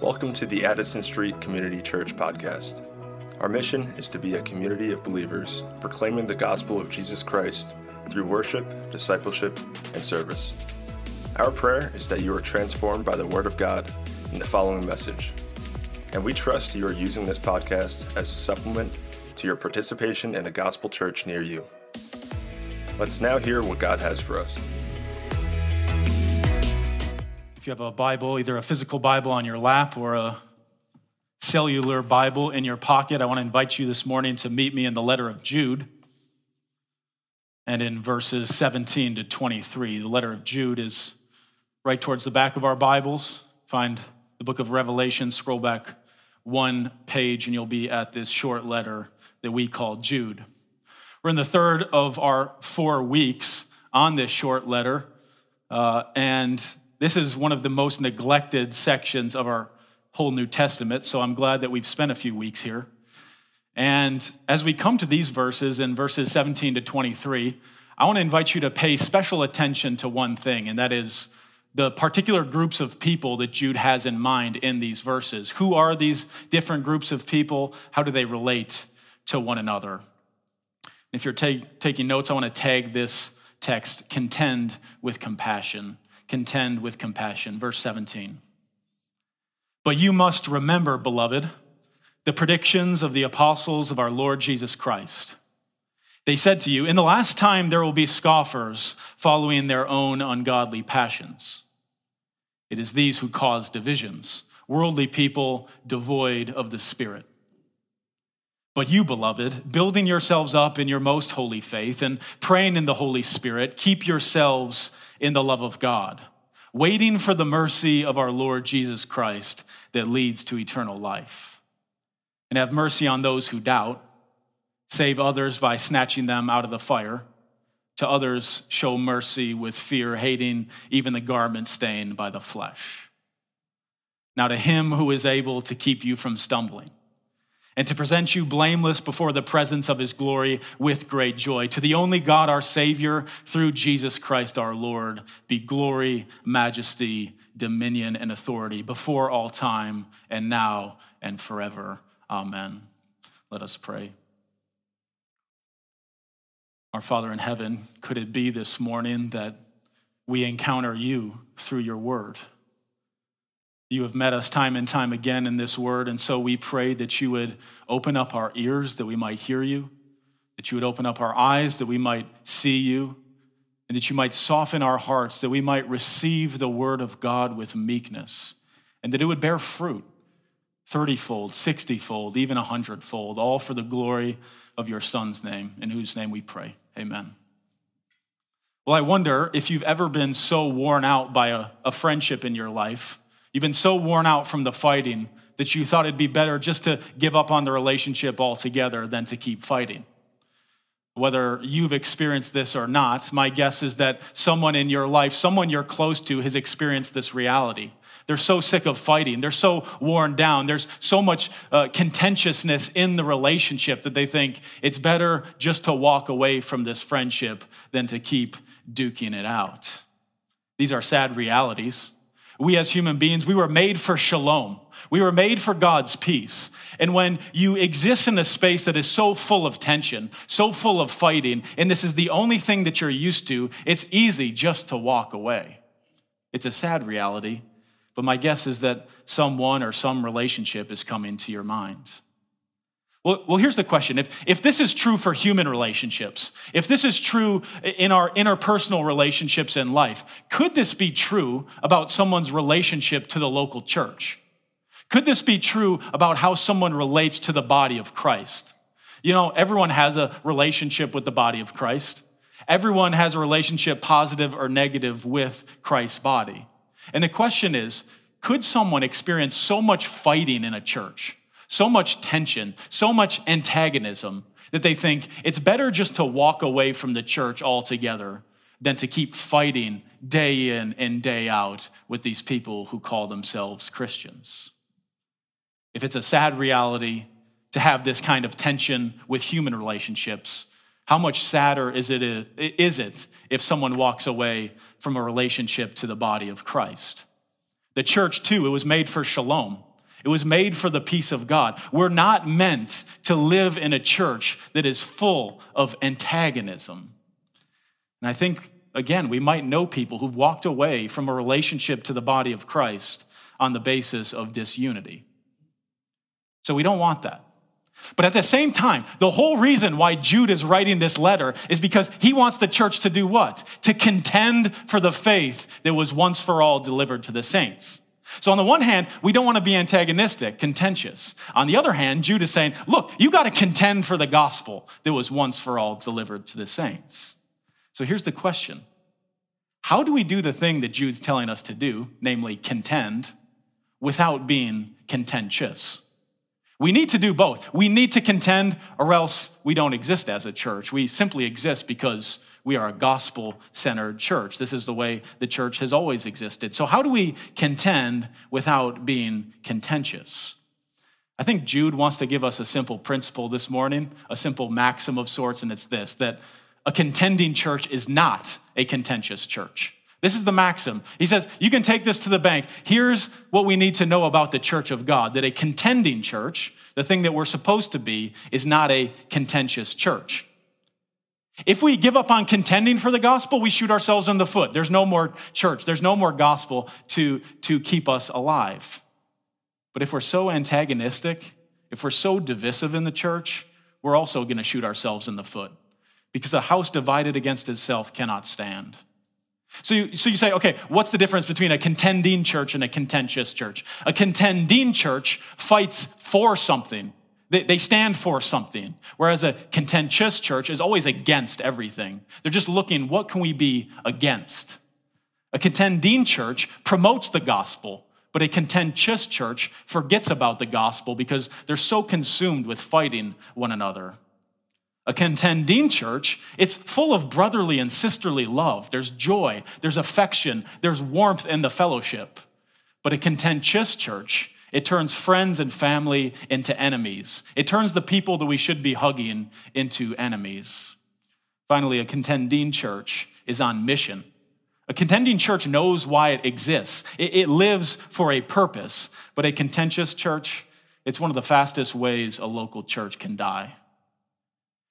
Welcome to the Addison Street Community Church podcast. Our mission is to be a community of believers proclaiming the gospel of Jesus Christ through worship, discipleship, and service. Our prayer is that you are transformed by the Word of God in the following message. And we trust you are using this podcast as a supplement to your participation in a gospel church near you. Let's now hear what God has for us. You have a Bible, either a physical Bible on your lap or a cellular Bible in your pocket, I want to invite you this morning to meet me in the letter of Jude and in verses 17 to 23. The letter of Jude is right towards the back of our Bibles. Find the book of Revelation, scroll back one page, and you'll be at this short letter that we call Jude. We're in the third of our four weeks on this short letter, uh, and this is one of the most neglected sections of our whole New Testament, so I'm glad that we've spent a few weeks here. And as we come to these verses in verses 17 to 23, I want to invite you to pay special attention to one thing, and that is the particular groups of people that Jude has in mind in these verses. Who are these different groups of people? How do they relate to one another? If you're take, taking notes, I want to tag this text contend with compassion. Contend with compassion. Verse 17. But you must remember, beloved, the predictions of the apostles of our Lord Jesus Christ. They said to you, In the last time there will be scoffers following their own ungodly passions. It is these who cause divisions, worldly people devoid of the Spirit. But you, beloved, building yourselves up in your most holy faith and praying in the Holy Spirit, keep yourselves in the love of God, waiting for the mercy of our Lord Jesus Christ that leads to eternal life. And have mercy on those who doubt, save others by snatching them out of the fire. To others, show mercy with fear, hating even the garment stained by the flesh. Now, to him who is able to keep you from stumbling and to present you blameless before the presence of his glory with great joy. To the only God, our Savior, through Jesus Christ our Lord, be glory, majesty, dominion, and authority before all time and now and forever. Amen. Let us pray. Our Father in heaven, could it be this morning that we encounter you through your word? You have met us time and time again in this word, and so we pray that you would open up our ears that we might hear you, that you would open up our eyes that we might see you, and that you might soften our hearts that we might receive the word of God with meekness, and that it would bear fruit 30 fold, 60 fold, even 100 fold, all for the glory of your Son's name, in whose name we pray. Amen. Well, I wonder if you've ever been so worn out by a, a, friendship in your life, you've been so worn out from the fighting that you thought it'd be better just to give up on the relationship altogether than to keep fighting. Whether you've experienced this or not, my guess is that someone in your life, someone you're close to, has experienced this reality. They're so sick of fighting. They're so worn down. There's so much uh, contentiousness in the relationship that they think it's better just to walk away from this friendship than to keep duking it out. These are sad realities. We as human beings, we were made for shalom. We were made for God's peace. And when you exist in a space that is so full of tension, so full of fighting, and this is the only thing that you're used to, it's easy just to walk away. It's a sad reality, but my guess is that someone or some relationship is coming to your mind. Well, well, here's the question. If, if this is true for human relationships, if this is true in our interpersonal relationships in life, could this be true about someone's relationship to the local church? Could this be true about how someone relates to the body of Christ? You know, everyone has a relationship with the body of Christ. Everyone has a relationship, positive or negative, with Christ's body. And the question is could someone experience so much fighting in a church, so much tension, so much antagonism that they think it's better just to walk away from the church altogether than to keep fighting day in and day out with these people who call themselves Christians? If it's a sad reality to have this kind of tension with human relationships, how much sadder is it, is it if someone walks away from a relationship to the body of Christ? The church, too, it was made for shalom. It was made for the peace of God. We're not meant to live in a church that is full of antagonism. And I think, again, we might know people who've walked away from a relationship to the body of Christ on the basis of disunity. So we don't want that. But at the same time, the whole reason why Jude is writing this letter is because he wants the church to do what? To contend for the faith that was once for all delivered to the saints. So, on the one hand, we don't want to be antagonistic, contentious. On the other hand, Jude is saying, look, you got to contend for the gospel that was once for all delivered to the saints. So, here's the question How do we do the thing that Jude's telling us to do, namely contend, without being contentious? We need to do both. We need to contend, or else we don't exist as a church. We simply exist because we are a gospel centered church. This is the way the church has always existed. So, how do we contend without being contentious? I think Jude wants to give us a simple principle this morning, a simple maxim of sorts, and it's this that a contending church is not a contentious church. This is the maxim. He says, You can take this to the bank. Here's what we need to know about the church of God that a contending church, the thing that we're supposed to be, is not a contentious church. If we give up on contending for the gospel, we shoot ourselves in the foot. There's no more church, there's no more gospel to, to keep us alive. But if we're so antagonistic, if we're so divisive in the church, we're also going to shoot ourselves in the foot because a house divided against itself cannot stand. So you, so you say, okay, what's the difference between a contending church and a contentious church? A contending church fights for something, they, they stand for something, whereas a contentious church is always against everything. They're just looking, what can we be against? A contending church promotes the gospel, but a contentious church forgets about the gospel because they're so consumed with fighting one another. A contending church, it's full of brotherly and sisterly love. There's joy, there's affection, there's warmth in the fellowship. But a contentious church, it turns friends and family into enemies. It turns the people that we should be hugging into enemies. Finally, a contending church is on mission. A contending church knows why it exists, it, lives for a purpose. But a contentious church, it's one of the fastest ways a local church can die.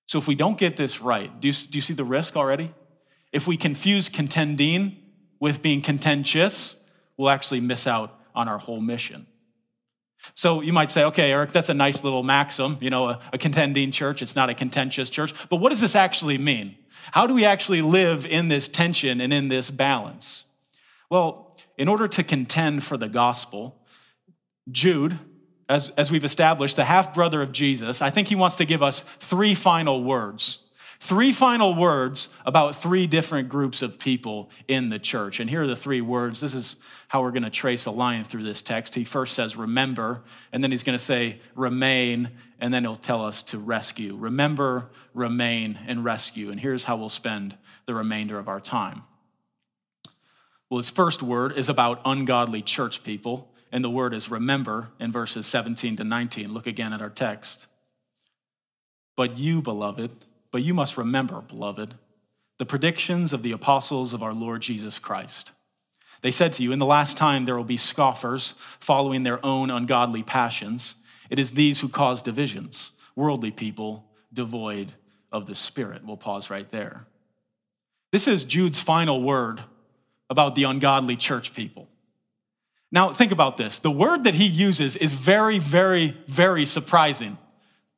So if we don't get this right, do you, do you see the risk already? If we confuse contending with being contentious, we'll actually miss out on our whole mission. So you might say, okay, Eric, that's a nice little maxim, you know, a, a, contending church. It's not a contentious church. But what does this actually mean? How do we actually live in this tension and in this balance? Well, in order to contend for the gospel, Jude, as, as we've established, the half brother of Jesus, I think he wants to give us three final words. Three final words about three different groups of people in the church. And here are the three words. This is how we're going to trace a line through this text. He first says, remember, and then he's going to say, remain, and then he'll tell us to rescue. Remember, remain, and rescue. And here's how we'll spend the remainder of our time. Well, his first word is about ungodly church people and the word is remember in verses 17 to 19. Look again at our text. But you, beloved, but you must remember, beloved, the predictions of the apostles of our Lord Jesus Christ. They said to you, In the last time there will be scoffers following their own ungodly passions. It is these who cause divisions, worldly people devoid of the Spirit. We'll pause right there. This is Jude's final word about the ungodly church people. Now, think about this. The word that he uses is very, very, very surprising.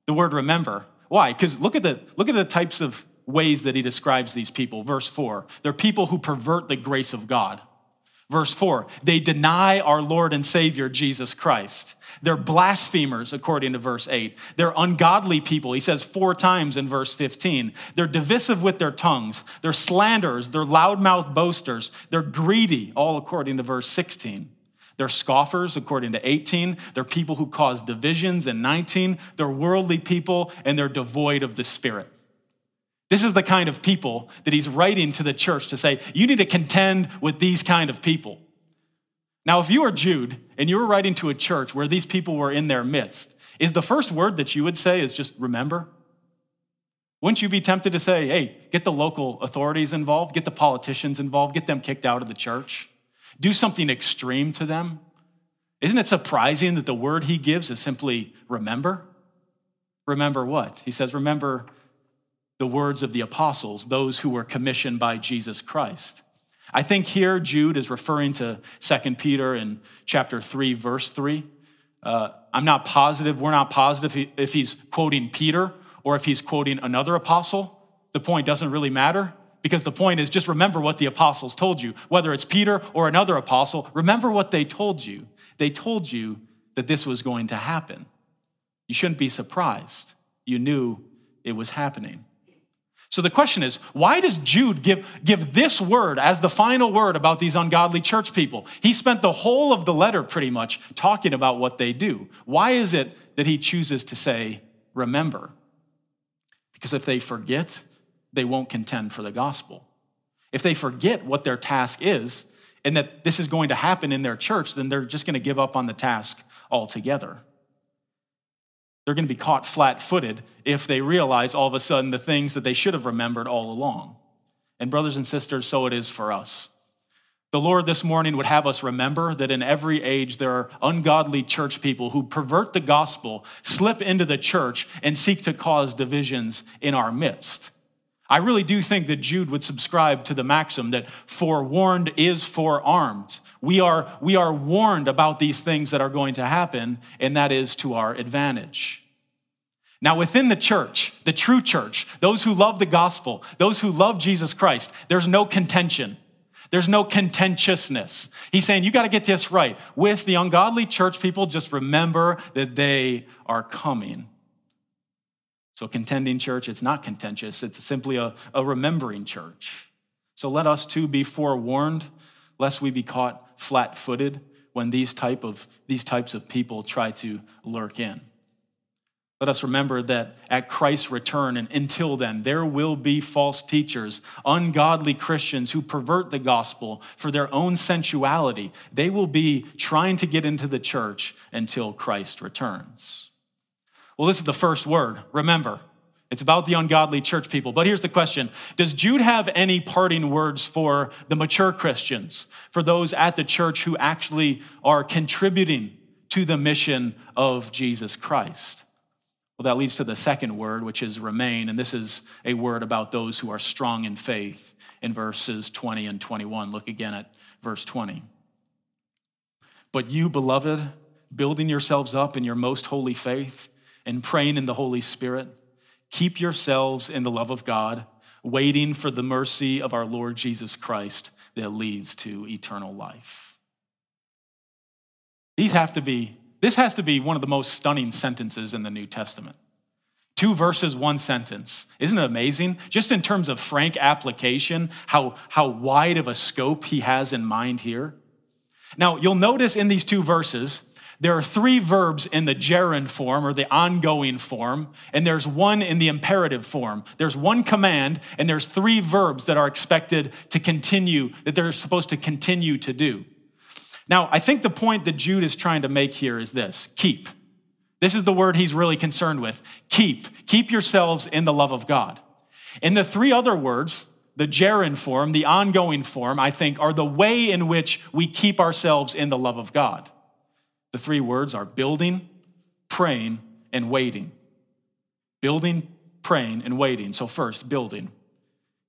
The word remember. Why? Because look, at the, look at the types of ways that he describes these people. Verse 4 they're people who pervert the grace of God. Verse 4 they deny our Lord and Savior Jesus Christ. They're blasphemers, according to verse 8. They're ungodly people, he says four times in verse 15. They're divisive with their tongues. They're slanderers. They're loudmouth boasters. They're greedy, all according to verse 16. They're scoffers, according to 18. They're people who cause divisions in 19. They're worldly people, and they're devoid of the Spirit. This is the kind of people that he's writing to the church to say, you need to contend with these kind of people. Now, if you are Jude and you were writing to a church where these people were in their midst, is the first word that you would say is just remember? Wouldn't you be tempted to say, hey, get the local authorities involved, get the politicians involved, get them kicked out of the church? Do something extreme to them. Isn't it surprising that the word he gives is simply remember? Remember what? He says, Remember the words of the apostles, those who were commissioned by Jesus Christ. I think here Jude is referring to 2 Peter in chapter 3, verse 3. Uh, I'm not positive, we're not positive if he's quoting Peter or if he's quoting another apostle. The point doesn't really matter because the point is just remember what the apostles told you. Whether it's Peter or another apostle, remember what they told you. They told you that this was going to happen. You shouldn't be surprised. You knew it was happening. So the question is, why does Jude give, give this word as the final word about these ungodly church people? He spent the whole of the letter pretty much talking about what they do. Why is it that he chooses to say, remember? Because if they forget, they won't contend for the gospel. If they forget what their task is and that this is going to happen in their church, then they're just going to give up on the task altogether they're going to be caught flat footed if they realize all of a sudden the things that they should have remembered all along. And, brothers and sisters, so it is for us. The Lord this morning would have us remember that in every age there are ungodly church people who pervert the gospel, slip into the church, and seek to cause divisions in our midst. I really do think that Jude would subscribe to the maxim that forewarned is forearmed. We are, we are warned about these things that are going to happen, and that is to our advantage. Now, within the church, the true church, those who love the gospel, those who love Jesus Christ, there's no contention. There's no contentiousness. He's saying, you got to get this right. With the ungodly church people, just remember that they are coming. So, contending church, it's not contentious, it's simply a, a remembering church. So, let us too be forewarned, lest we be caught flat footed when these, type of, these types of people try to lurk in. Let us remember that at Christ's return and until then, there will be false teachers, ungodly Christians who pervert the gospel for their own sensuality. They will be trying to get into the church until Christ returns. Well, this is the first word. Remember, it's about the ungodly church people. But here's the question Does Jude have any parting words for the mature Christians, for those at the church who actually are contributing to the mission of Jesus Christ? Well, that leads to the second word, which is remain. And this is a word about those who are strong in faith in verses 20 and 21. Look again at verse 20. But you, beloved, building yourselves up in your most holy faith, and praying in the Holy Spirit. Keep yourselves in the love of God, waiting for the mercy of our Lord Jesus Christ that leads to eternal life. These have to be, this has to be one of the most stunning sentences in the New Testament. Two verses, one sentence. Isn't it amazing? Just in terms of frank application, how, how wide of a scope he has in mind here. Now, you'll notice in these two verses, there are three verbs in the gerund form or the ongoing form, and there's one in the imperative form. There's one command, and there's three verbs that are expected to continue, that they're supposed to continue to do. Now, I think the point that Jude is trying to make here is this keep. This is the word he's really concerned with. Keep. Keep yourselves in the love of God. And the three other words, the gerund form, the ongoing form, I think, are the way in which we keep ourselves in the love of God. The three words are building, praying, and waiting. Building, praying, and waiting. So, first, building.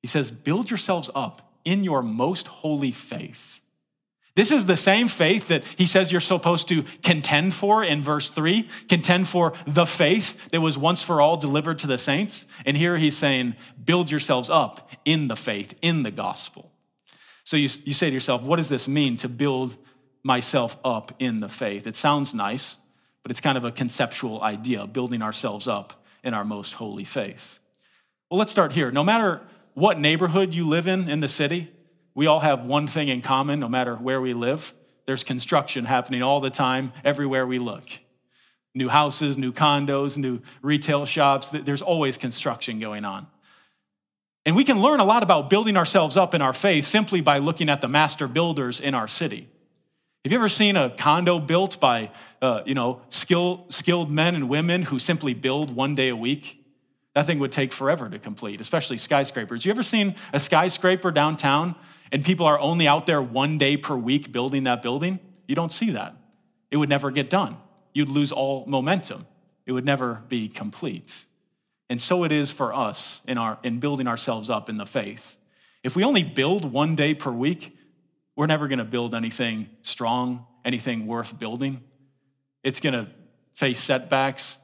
He says, Build yourselves up in your most holy faith. This is the same faith that he says you're supposed to contend for in verse 3, contend for the faith that was once for all delivered to the saints. And here he's saying, build yourselves up in the faith, in the gospel. So you, you say to yourself, what does this mean to build myself up in the faith. It sounds nice, but it's kind of a conceptual idea, building ourselves up in our most holy faith. Well, let's start here. No matter what neighborhood you live in in the city, we all have one thing in common, no matter where we live. There's construction happening all the time, everywhere we look. New houses, new condos, new retail shops, there's always construction going on. And we can learn a lot about building ourselves up in our faith simply by looking at the master builders in our city. Have you ever seen a condo built by, uh, you know, skill, skilled men and women who simply build one day a week? That thing would take forever to complete, especially skyscrapers. You ever seen a skyscraper downtown and people are only out there one day per week building that building? You don't see that. it would never get done. You'd lose all momentum. It would never be complete. And so it is for us in, our, in building ourselves up in the faith. If we only build one day per week, we're never going to build anything strong, anything worth building. It's going to face setbacks.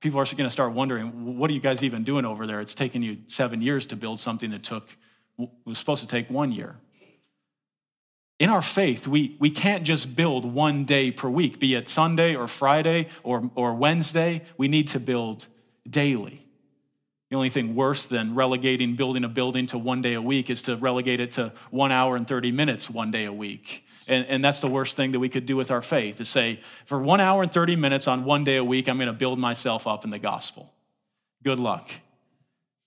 People are going to start wondering, what are you guys even doing over there? It's taken you seven years to build something that took was supposed to take one year. In our faith, we, we can't just build one day per week, be it Sunday or Friday or, or Wednesday. We need to build daily. The only thing worse than relegating building a building to one day a week is to relegate it to one hour and 30 minutes one day a week. And, and that's the worst thing that we could do with our faith to say, for one hour and 30 minutes on one day a week, I'm going to build myself up in the gospel. Good luck.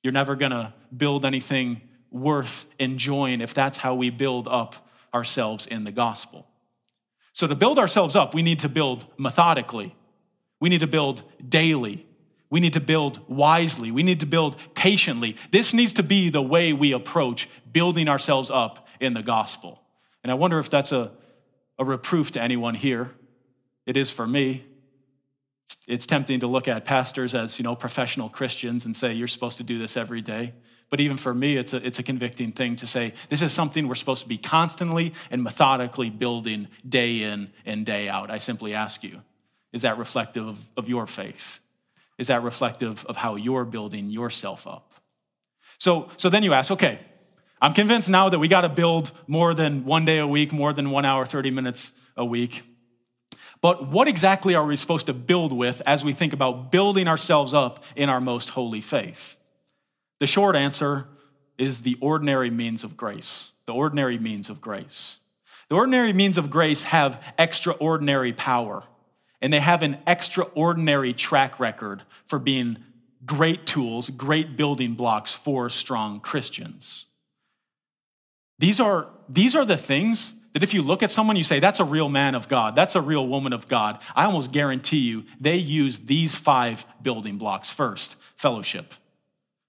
You're never going to build anything worth enjoying if that's how we build up ourselves in the gospel. So, to build ourselves up, we need to build methodically, we need to build daily. We need to build wisely. We need to build patiently. This needs to be the way we approach building ourselves up in the gospel. And I wonder if that's a, a reproof to anyone here. It is for me. It's tempting to look at pastors as, you know, professional Christians and say, you're supposed to do this every day. But even for me, it's a, it's a convicting thing to say this is something we're supposed to be constantly and methodically building day in and day out. I simply ask you, is that reflective of, of your faith? Is that reflective of how you're building yourself up? So, so then you ask, okay, I'm convinced now that we got to build more than one day a week, more than one hour, 30 minutes a week. But what exactly are we supposed to build with as we think about building ourselves up in our most holy faith? The short answer is the ordinary means of grace. The ordinary means of grace. The ordinary means of grace have extraordinary power, and they have an extraordinary track record for being great tools, great building blocks for strong Christians. These are, these are the things that if you look at someone, you say, that's a real man of God, that's a real woman of God. I almost guarantee you they use these five building blocks first fellowship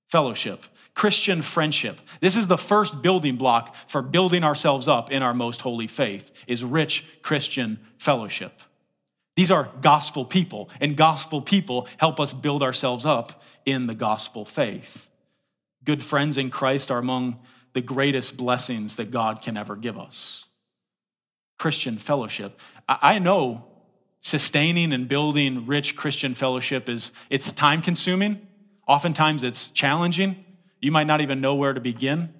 fellowship, Christian friendship. This is the first building block for building ourselves up in our most holy faith is rich Christian fellowship. These are gospel people, and gospel people help us build ourselves up in the gospel faith. Good friends in Christ are among the greatest blessings that God can ever give us. Christian fellowship. I know sustaining and building rich Christian fellowship is it's time consuming Oftentimes it's challenging. You might not even know where to begin.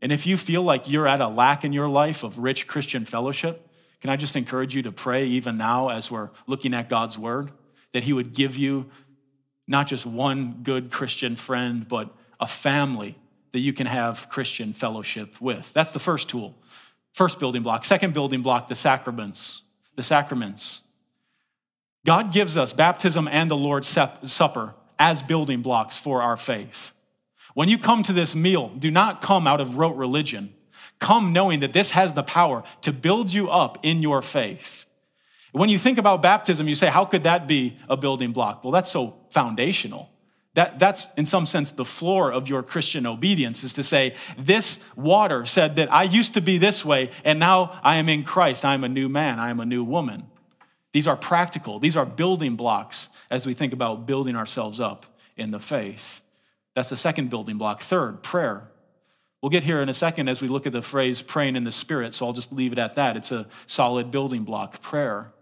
And if you feel like you're at a lack in your life of rich Christian fellowship, can I just encourage you to pray even now as we're looking at God's word that He would give you not just one good Christian friend, but a family that you can have Christian fellowship with. That's the first tool, first building block. Second building block, the sacraments. The sacraments. God gives us baptism and the Lord's Supper as building blocks for our faith. When you come to this meal, do not come out of rote religion. Come knowing that this has the power to build you up in your faith. When you think about baptism, you say, How could that be a building block? Well, that's so foundational. That, that's, in some sense, the floor of your Christian obedience is to say, This water said that I used to be this way, and now I am in Christ. I am a new man. I am a new woman. These are practical, these are building blocks as we think about building ourselves up in the faith. That's the second building block. Third, prayer. We'll get here in a second as we look at the phrase praying in the Spirit, so I'll just leave it at that. It's a solid building block, prayer.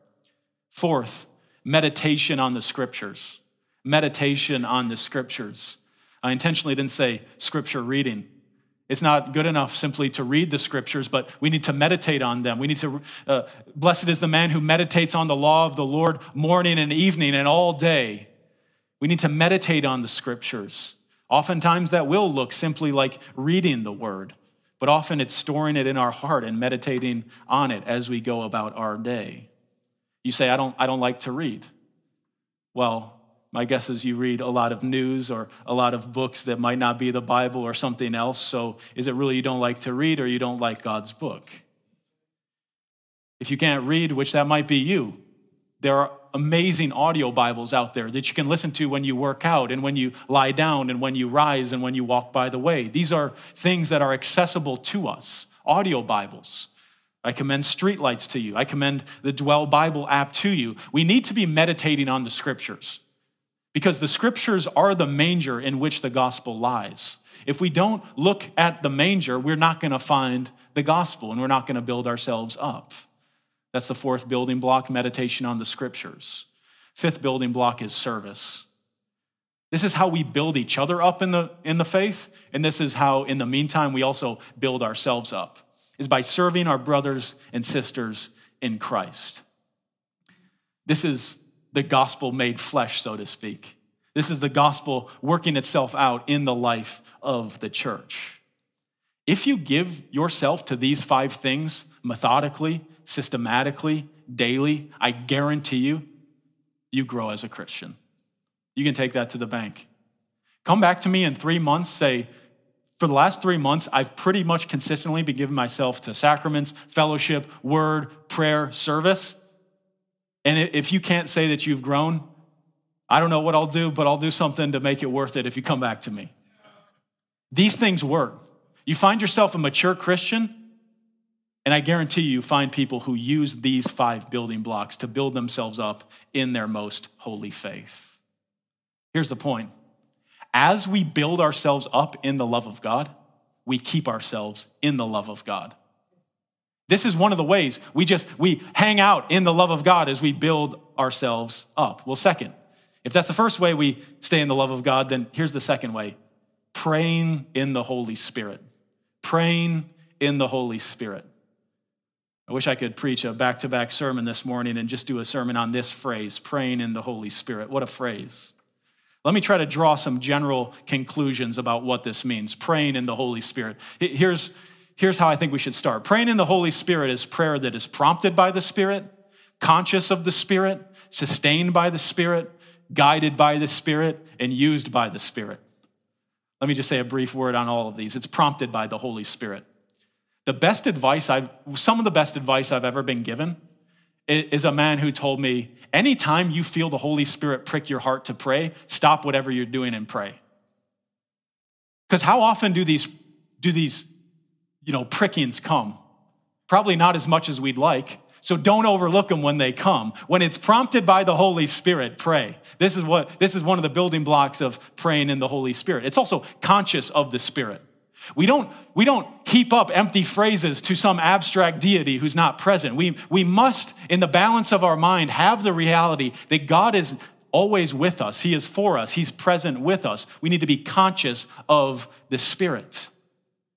Fourth, meditation on the scriptures. Meditation on the scriptures. I intentionally didn't say scripture reading. It's not good enough simply to read the scriptures, but we need to meditate on them. We need to, uh, blessed is the man who meditates on the law of the Lord morning and evening and all day. We need to meditate on the scriptures. Oftentimes that will look simply like reading the word, but often it's storing it in our heart and meditating on it as we go about our day. You say, I don't, I don't like to read. Well, my guess is you read a lot of news or a lot of books that might not be the Bible or something else. So is it really you don't like to read or you don't like God's book? If you can't read, which that might be you, there are amazing audio Bibles out there that you can listen to when you work out and when you lie down and when you rise and when you walk by the way. These are things that are accessible to us, audio Bibles. I commend Streetlights to you. I commend the Dwell Bible app to you. We need to be meditating on the scriptures because the scriptures are the manger in which the gospel lies. If we don't look at the manger, we're not going to find the gospel and we're not going to build ourselves up. That's the fourth building block meditation on the scriptures. Fifth building block is service. This is how we build each other up in the, in the faith, and this is how, in the meantime, we also build ourselves up, is by serving our brothers and sisters in Christ. This is the gospel made flesh, so to speak. This is the gospel working itself out in the life of the church. If you give yourself to these five things methodically, systematically, daily, I guarantee you, you grow as a Christian. You can take that to the bank. Come back to me in three months, say, for the last three months, I've pretty much consistently been giving myself to sacraments, fellowship, word, prayer, service. And if you can't say that you've grown, I don't know what I'll do, but I'll do something to make it worth it if you come back to me. These things work. You find yourself a mature Christian, and I guarantee you, find people who use these five building blocks to build themselves up in their most holy faith. Here's the point as we build ourselves up in the love of God, we keep ourselves in the love of God. This is one of the ways we just we hang out in the love of God as we build ourselves up. Well, second, if that's the first way we stay in the love of God, then here's the second way. Praying in the Holy Spirit. Praying in the Holy Spirit. I wish I could preach a back to back sermon this morning and just do a sermon on this phrase, praying in the Holy Spirit. What a phrase. Let me try to draw some general conclusions about what this means praying in the Holy Spirit. Here's, here's how I think we should start praying in the Holy Spirit is prayer that is prompted by the Spirit, conscious of the Spirit, sustained by the Spirit, guided by the Spirit, and used by the Spirit. Let me just say a brief word on all of these. It's prompted by the Holy Spirit. The best advice I've, some of the best advice I've ever been given is a man who told me, anytime you feel the Holy Spirit prick your heart to pray, stop whatever you're doing and pray. Because how often do these, do these, you know, prickings come? Probably not as much as we'd like. So don't overlook them when they come. When it's prompted by the Holy Spirit, pray. This is what this is one of the building blocks of praying in the Holy Spirit. It's also conscious of the Spirit. We don't, we don't heap up empty phrases to some abstract deity who's not present. We, we must, in the balance of our mind, have the reality that God is always with us. He is for us, He's present with us. We need to be conscious of the Spirit.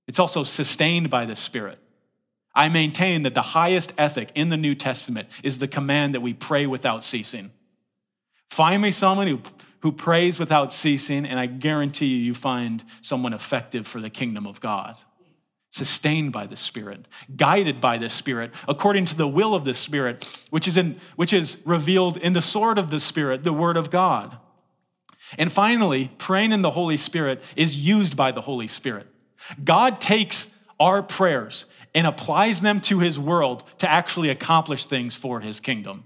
It's also sustained by the Spirit. I maintain that the highest ethic in the New Testament is the command that we pray without ceasing. Find me someone who who prays without ceasing, and I guarantee you, you find someone effective for the kingdom of God. Sustained by the Spirit, guided by the Spirit, according to the will of the Spirit, which is, in, which is revealed in the sword of the Spirit, the Word of God. And finally, praying in the Holy Spirit is used by the Holy Spirit. God takes our prayers and applies them to His world to actually accomplish things for His kingdom.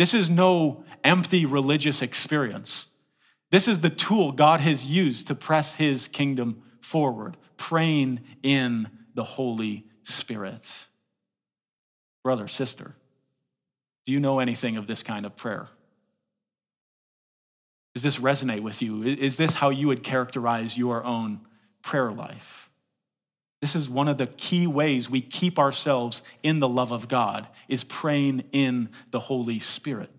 This is no empty religious experience. This is the tool God has used to press his kingdom forward, praying in the Holy Spirit. Brother, sister, do you know anything of this kind of prayer? Does this resonate with you? Is this how you would characterize your own prayer life? This is one of the key ways we keep ourselves in the love of God is praying in the Holy Spirit.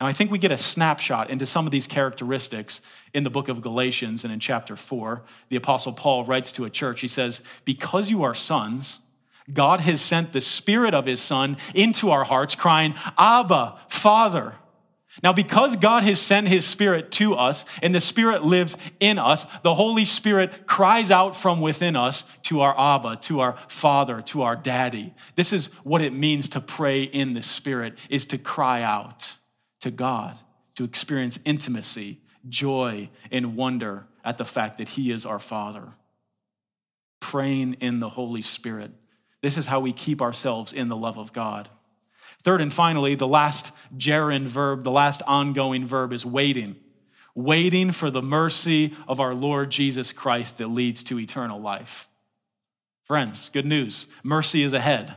Now, I think we get a snapshot into some of these characteristics in the book of Galatians and in chapter 4. The Apostle Paul writes to a church, he says, Because you are sons, God has sent the Spirit of His Son into our hearts, crying, Abba, Father. Now, because God has sent His Spirit to us and the Spirit lives in us, the Holy Spirit cries out from within us to our Abba, to our Father, to our Daddy. This is what it means to pray in the Spirit, is to cry out to God, to experience intimacy, joy, and wonder at the fact that He is our Father. Praying in the Holy Spirit. This is how we keep ourselves in the love of God. Third and finally, the last gerund verb, the last ongoing verb is waiting. Waiting for the mercy of our Lord Jesus Christ that leads to eternal life. Friends, good news. Mercy is ahead.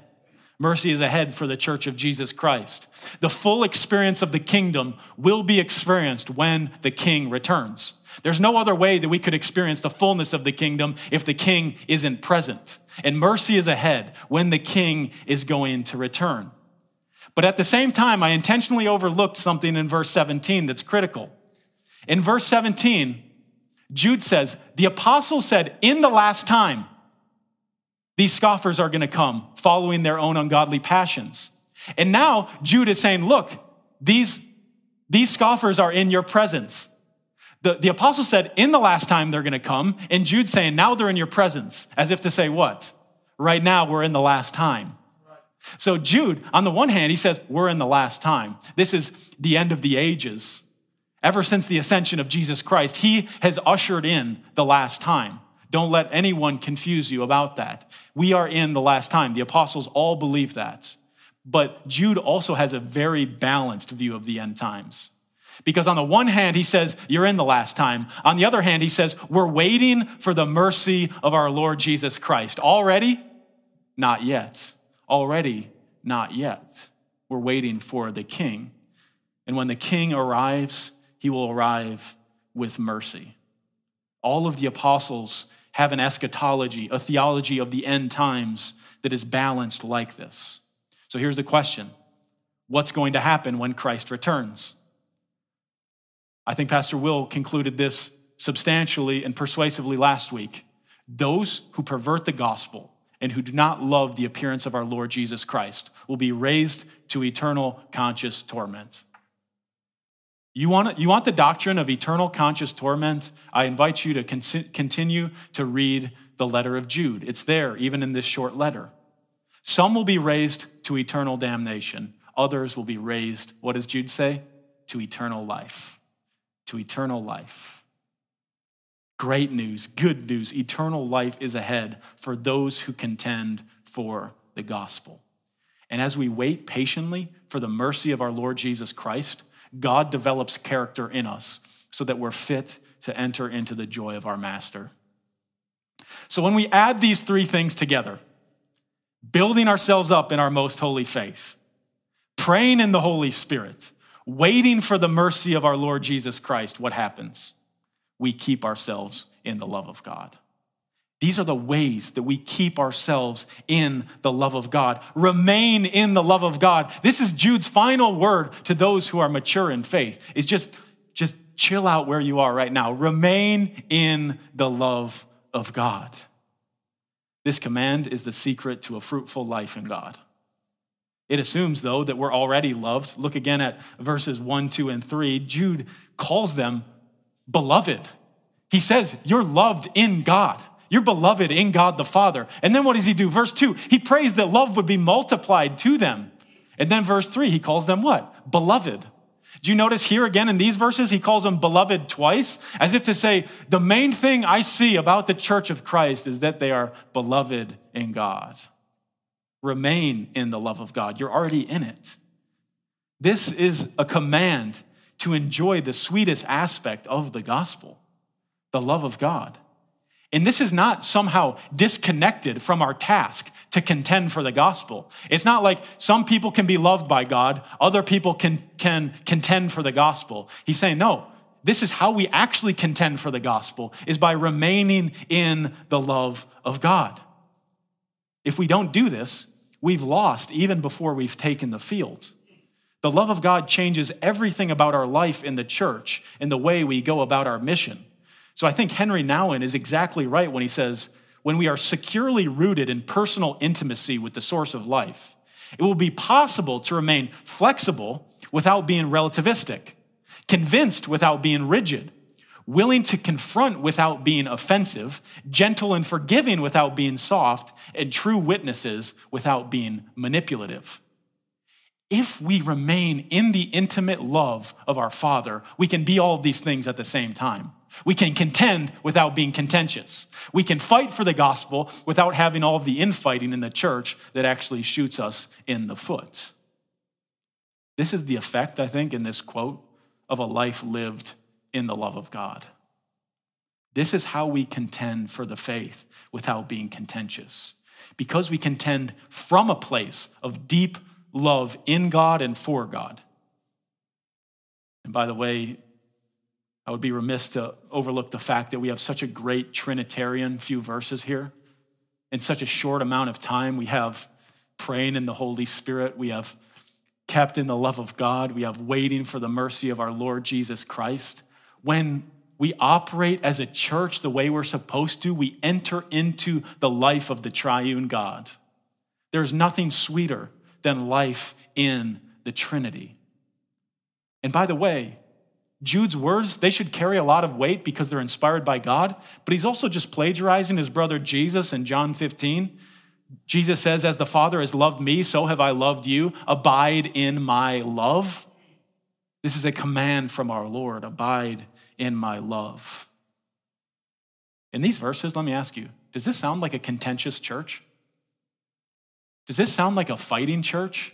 Mercy is ahead for the church of Jesus Christ. The full experience of the kingdom will be experienced when the king returns. There's no other way that we could experience the fullness of the kingdom if the king isn't present. And mercy is ahead when the king is going to return. But at the same time, I intentionally overlooked something in verse 17 that's critical. In verse 17, Jude says, The apostle said, In the last time, these scoffers are going to come, following their own ungodly passions. And now Jude is saying, Look, these, these scoffers are in your presence. The, the apostle said, In the last time they're going to come. And Jude's saying, Now they're in your presence, as if to say, What? Right now we're in the last time. So, Jude, on the one hand, he says, We're in the last time. This is the end of the ages. Ever since the ascension of Jesus Christ, he has ushered in the last time. Don't let anyone confuse you about that. We are in the last time. The apostles all believe that. But Jude also has a very balanced view of the end times. Because on the one hand, he says, You're in the last time. On the other hand, he says, We're waiting for the mercy of our Lord Jesus Christ. Already? Not yet. Already? Not yet. We're waiting for the king. And when the king arrives, he will arrive with mercy. All of the apostles have an eschatology, a theology of the end times that is balanced like this. So here's the question What's going to happen when Christ returns? I think Pastor Will concluded this substantially and persuasively last week. Those who pervert the gospel and who do not love the appearance of our Lord Jesus Christ will be raised to eternal conscious torment. You want, you want the doctrine of eternal conscious torment? I invite you to con- continue to read the letter of Jude. It's there, even in this short letter. Some will be raised to eternal damnation, others will be raised, what does Jude say? To eternal life. To eternal life. Great news, good news. Eternal life is ahead for those who contend for the gospel. And as we wait patiently for the mercy of our Lord Jesus Christ, God develops character in us so that we're fit to enter into the joy of our master. So when we add these three things together, building ourselves up in our most holy faith, praying in the Holy Spirit, waiting for the mercy of our Lord Jesus Christ, what happens? We keep ourselves in the love of God. These are the ways that we keep ourselves in the love of God. Remain in the love of God. This is Jude's final word to those who are mature in faith. Is just just chill out where you are right now. Remain in the love of God. This command is the secret to a fruitful life in God. It assumes, though, that we're already loved. Look again at verses 1, 2, and 3. Jude calls them beloved. He says, You're loved in God. You're beloved in God the Father. And then what does he do? Verse 2, he prays that love would be multiplied to them. And then verse 3, he calls them what? Beloved. Do you notice here again in these verses, he calls them beloved twice, as if to say, the main thing I see about the church of Christ is that they are beloved in God. Remain in the love of God. You're already in it. This is a command to enjoy the sweetest aspect of the gospel, the love of God. And this is not somehow disconnected from our task to contend for the gospel. It's not like some people can be loved by God, other people can, can contend for the gospel. He's saying, no, this is how we actually contend for the gospel, is by remaining in the love of God. If we don't do this, we've lost even before we've taken the field. The love of God changes everything about our life in the church and the way we go about our mission. So I think Henry Nouwen is exactly right when he says, when we are securely rooted in personal intimacy with the source of life, it will be possible to remain flexible without being relativistic, convinced without being rigid, willing to confront without being offensive, gentle and forgiving without being soft, and true witnesses without being manipulative. If we remain in the intimate love of our Father, we can be all these things at the same time. We can contend without being contentious. We can fight for the gospel without having all of the infighting in the church that actually shoots us in the foot. This is the effect, I think, in this quote of a life lived in the love of God. This is how we contend for the faith without being contentious. because we contend from a place of deep love in God and for God. And by the way, I would be remiss to overlook the fact that we have such a great Trinitarian few verses here. In such a short amount of time, we have praying in the Holy Spirit, we have kept in the love of God, we have waiting for the mercy of our Lord Jesus Christ. When we operate as a church the way we're supposed to, we enter into the life of the triune God. There's nothing sweeter than life in the Trinity. And by the way, Jude's words, they should carry a lot of weight because they're inspired by God, but he's also just plagiarizing his brother Jesus in John 15. Jesus says, As the Father has loved me, so have I loved you. Abide in my love. This is a command from our Lord abide in my love. In these verses, let me ask you does this sound like a contentious church? Does this sound like a fighting church?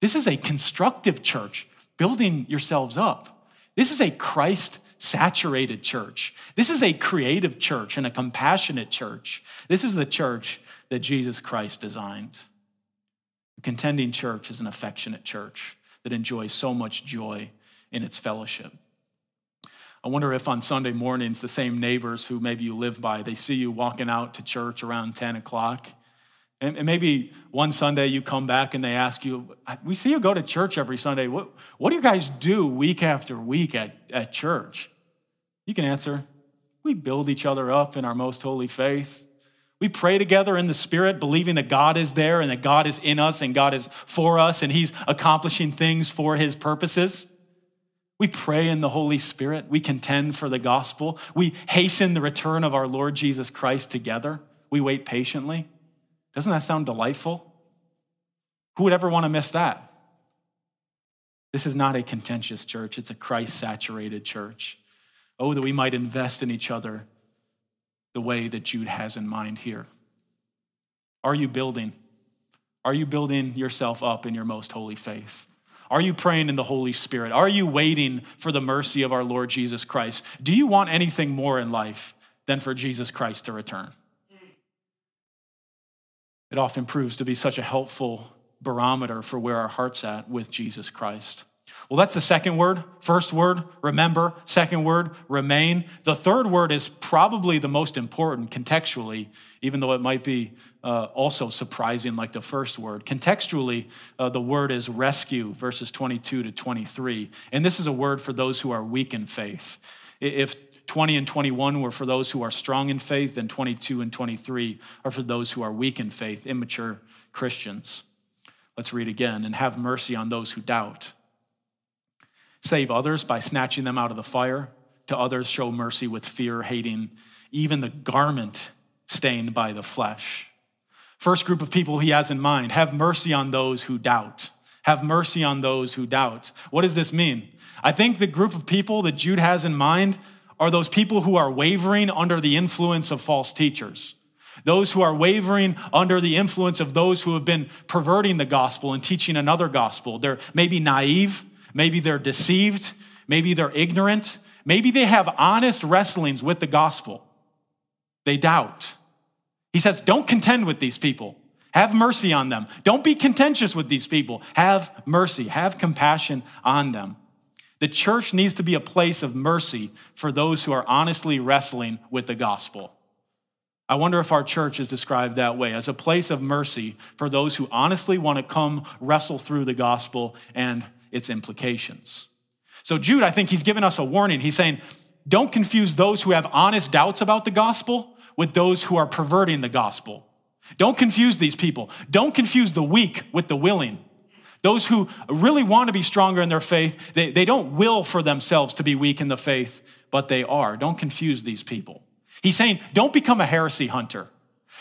This is a constructive church, building yourselves up. This is a Christ saturated church. This is a creative church and a compassionate church. This is the church that Jesus Christ designed. A contending church is an affectionate church that enjoys so much joy in its fellowship. I wonder if on Sunday mornings, the same neighbors who maybe you live by, they see you walking out to church around 10 o'clock and, maybe one Sunday you come back and they ask you, We see you go to church every Sunday. What, what do you guys do week after week at, at church? You can answer, We build each other up in our most holy faith. We pray together in the Spirit, believing that God is there and that God is in us and God is for us and He's accomplishing things for His purposes. We pray in the Holy Spirit. We contend for the gospel. We hasten the return of our Lord Jesus Christ together. We wait patiently. Doesn't that sound delightful? Who would ever want to miss that? This is not a contentious church, it's a Christ saturated church. Oh, that we might invest in each other the way that Jude has in mind here. Are you building? Are you building yourself up in your most holy faith? Are you praying in the Holy Spirit? Are you waiting for the mercy of our Lord Jesus Christ? Do you want anything more in life than for Jesus Christ to return? It often proves to be such a helpful barometer for where our heart's at with Jesus Christ. Well, that's the second word. First word, remember. Second word, remain. The third word is probably the most important contextually, even though it might be uh, also surprising like the first word. Contextually, uh, the word is rescue, verses 22 to 23. And this is a word for those who are weak in faith. If 20 and 21 were for those who are strong in faith, and 22 and 23 are for those who are weak in faith, immature Christians. Let's read again. And have mercy on those who doubt. Save others by snatching them out of the fire. To others, show mercy with fear, hating even the garment stained by the flesh. First group of people he has in mind have mercy on those who doubt. Have mercy on those who doubt. What does this mean? I think the group of people that Jude has in mind are those people who are wavering under the influence of false teachers. Those who are wavering under the influence of those who have been perverting the gospel and teaching another gospel. They're maybe naive, maybe they're deceived, maybe they're ignorant, maybe they have honest wrestlings with the gospel. They doubt. He says, Don't contend with these people. Have mercy on them. Don't be contentious with these people. Have mercy. Have compassion on them. The church needs to be a place of mercy for those who are honestly wrestling with the gospel. I wonder if our church is described that way as a place of mercy for those who honestly want to come wrestle through the gospel and its implications. So, Jude, I think he's given us a warning. He's saying, don't confuse those who have honest doubts about the gospel with those who are perverting the gospel. Don't confuse these people. Don't confuse the weak with the willing. Those who really want to be stronger in their faith, they, they don't will for themselves to be weak in the faith, but they are. Don't confuse these people. He's saying, don't become a heresy hunter.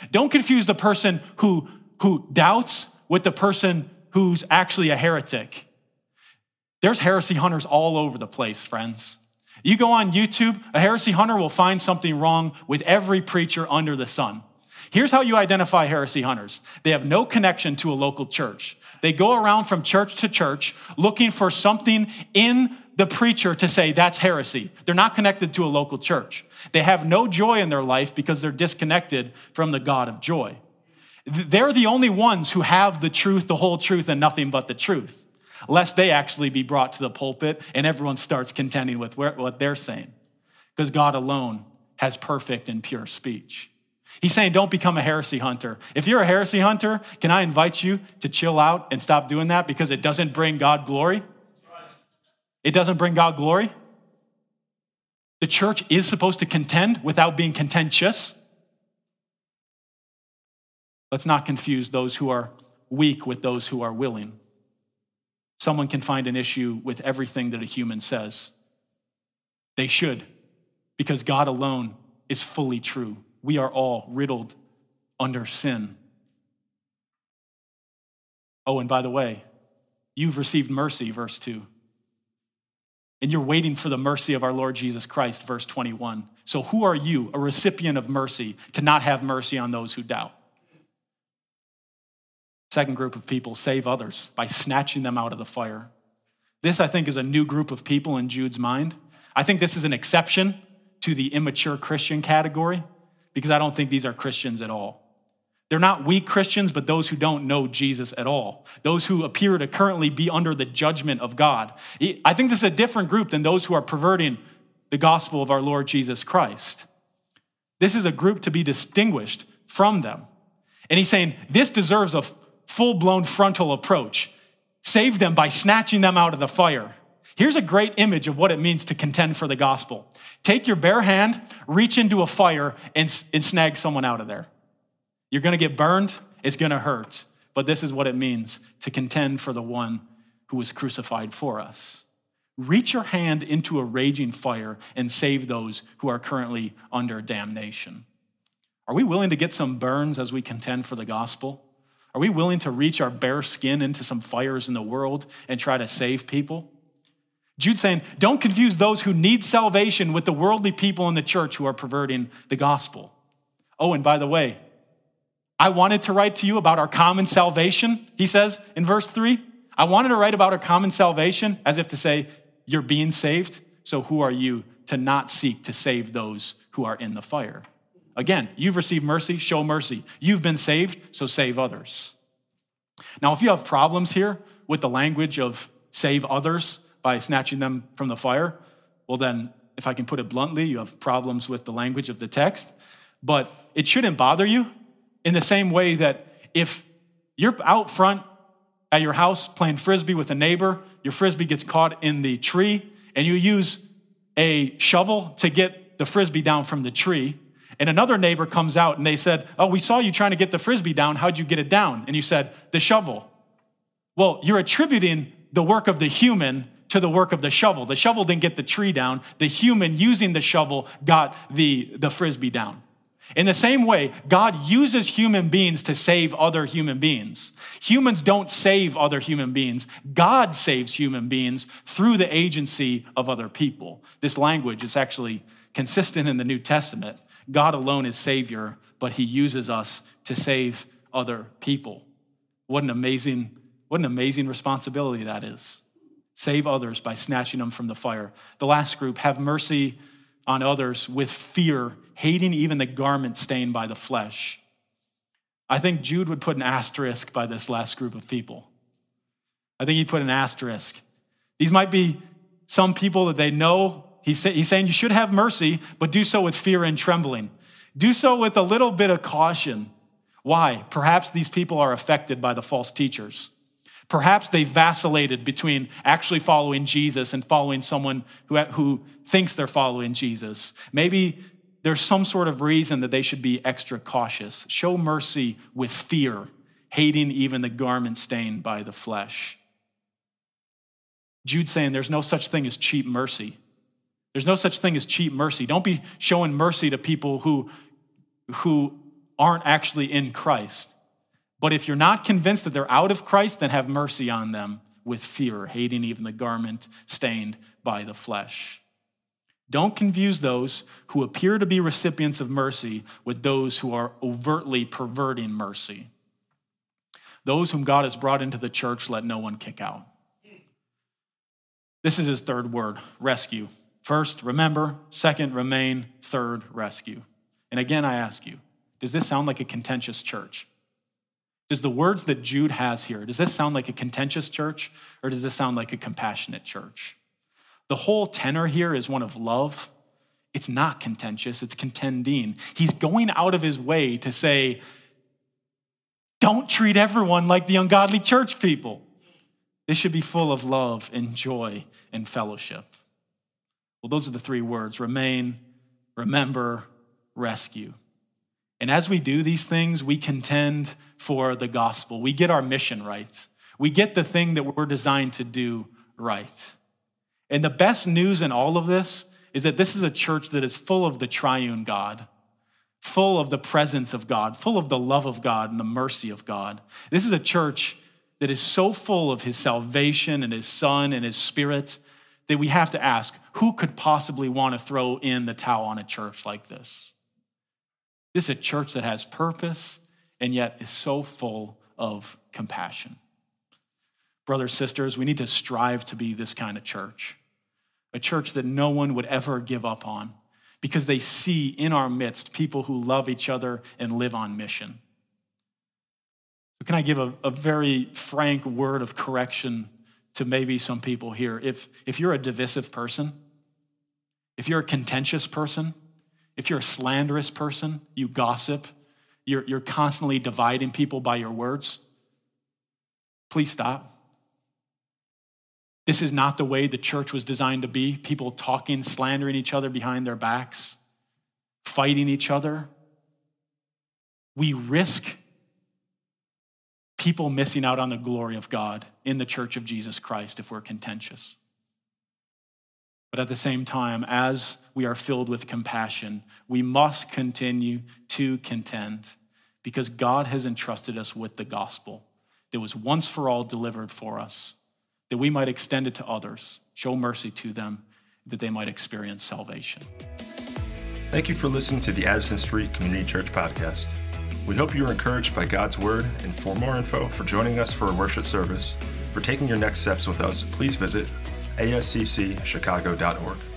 Don't confuse the person who, who doubts with the person who's actually a heretic. There's heresy hunters all over the place, friends. You go on YouTube, a heresy hunter will find something wrong with every preacher under the sun. Here's how you identify heresy hunters they have no connection to a local church. They go around from church to church looking for something in the preacher to say that's heresy. They're not connected to a local church. They have no joy in their life because they're disconnected from the God of joy. They're the only ones who have the truth, the whole truth, and nothing but the truth, lest they actually be brought to the pulpit and everyone starts contending with what they're saying. Because God alone has perfect and pure speech. He's saying, don't become a heresy hunter. If you're a heresy hunter, can I invite you to chill out and stop doing that because it doesn't bring God glory? It doesn't bring God glory. The church is supposed to contend without being contentious. Let's not confuse those who are weak with those who are willing. Someone can find an issue with everything that a human says. They should, because God alone is fully true. We are all riddled under sin. Oh, and by the way, you've received mercy, verse 2. And you're waiting for the mercy of our Lord Jesus Christ, verse 21. So, who are you, a recipient of mercy, to not have mercy on those who doubt? Second group of people save others by snatching them out of the fire. This, I think, is a new group of people in Jude's mind. I think this is an exception to the immature Christian category because I don't think these are Christians at all. They're not weak Christians, but those who don't know Jesus at all, those who appear to currently be under the judgment of God. I think this is a different group than those who are perverting the gospel of our Lord Jesus Christ. This is a group to be distinguished from them. And he's saying this deserves a full blown frontal approach. Save them by snatching them out of the fire. Here's a great image of what it means to contend for the gospel. Take your bare hand, reach into a fire, and, and snag someone out of there. You're going to get burned, it's going to hurt, but this is what it means to contend for the one who was crucified for us. Reach your hand into a raging fire and save those who are currently under damnation. Are we willing to get some burns as we contend for the gospel? Are we willing to reach our bare skin into some fires in the world and try to save people? Jude's saying, don't confuse those who need salvation with the worldly people in the church who are perverting the gospel. Oh, and by the way, I wanted to write to you about our common salvation, he says in verse 3. I wanted to write about our common salvation as if to say, You're being saved, so who are you to not seek to save those who are in the fire? Again, you've received mercy, show mercy. You've been saved, so save others. Now, if you have problems here with the language of save others by snatching them from the fire, well, then, if I can put it bluntly, you have problems with the language of the text. But it shouldn't bother you in the same way that if you're out front at your house playing frisbee with a neighbor, your frisbee gets caught in the tree, and you use a shovel to get the frisbee down from the tree, and another neighbor comes out and they said, Oh, we saw you trying to get the frisbee down. How'd you get it down? And you said, The shovel. Well, you're attributing the work of the human to the work of the shovel. The shovel didn't get the tree down, the human using the shovel got the, the frisbee down. In the same way, God uses human beings to save other human beings. Humans don't save other human beings. God saves human beings through the agency of other people. This language is actually consistent in the New Testament. God alone is Savior, but He uses us to save other people. What an amazing, what an amazing responsibility that is. Save others by snatching them from the fire. The last group, have mercy on others with fear, hating even the garment stained by the flesh. I think Jude would put an asterisk by this last group of people. I think he'd put an asterisk. These might be some people that they know He's, he's saying you should have mercy, but do so with fear and trembling. Do so with a little bit of caution. Why? Perhaps these people are affected by the false teachers. Perhaps they vacillated between actually following Jesus and following someone who, who thinks they're following Jesus. Maybe there's some sort of reason that they should be extra cautious. Show mercy with fear, hating even the garment stained by the flesh. Jude saying there's no such thing as cheap mercy. There's no such thing as cheap mercy. Don't be showing mercy to people who, who aren't actually in Christ. But if you're not convinced that they're out of Christ, then have mercy on them with fear, hating even the garment stained by the flesh. Don't confuse those who appear to be recipients of mercy with those who are overtly perverting mercy. Those whom God has brought into the church, let no one kick out. This is his third word rescue. First, remember. Second, remain. Third, rescue. And again, I ask you, does this sound like a contentious church? Does the words that Jude has here, does this sound like a contentious church or does this sound like a compassionate church? The whole tenor here is one of love. It's not contentious, it's contending. He's going out of his way to say, don't treat everyone like the ungodly church people. This should be full of love and joy and fellowship. Well, those are the three words remain, remember, rescue. And as we do these things, we contend for the gospel. We get our mission right. We get the thing that we're designed to do right. And the best news in all of this is that this is a church that is full of the triune God, full of the presence of God, full of the love of God and the mercy of God. This is a church that is so full of his salvation and his son and his spirit that we have to ask who could possibly want to throw in the towel on a church like this? This is a church that has purpose and yet is so full of compassion. Brothers, sisters, we need to strive to be this kind of church, a church that no one would ever give up on because they see in our midst people who love each other and live on mission. So, can I give a, a very frank word of correction to maybe some people here? If, if you're a divisive person, if you're a contentious person, if you're a slanderous person, you gossip, you're, you're constantly dividing people by your words, please stop. This is not the way the church was designed to be people talking, slandering each other behind their backs, fighting each other. We risk people missing out on the glory of God in the church of Jesus Christ if we're contentious. But at the same time, as we are filled with compassion, we must continue to contend because God has entrusted us with the gospel that was once for all delivered for us, that we might extend it to others, show mercy to them, that they might experience salvation. Thank you for listening to the Addison Street Community Church podcast. We hope you are encouraged by God's word, and for more info, for joining us for a worship service, for taking your next steps with us, please visit asccchicago.org.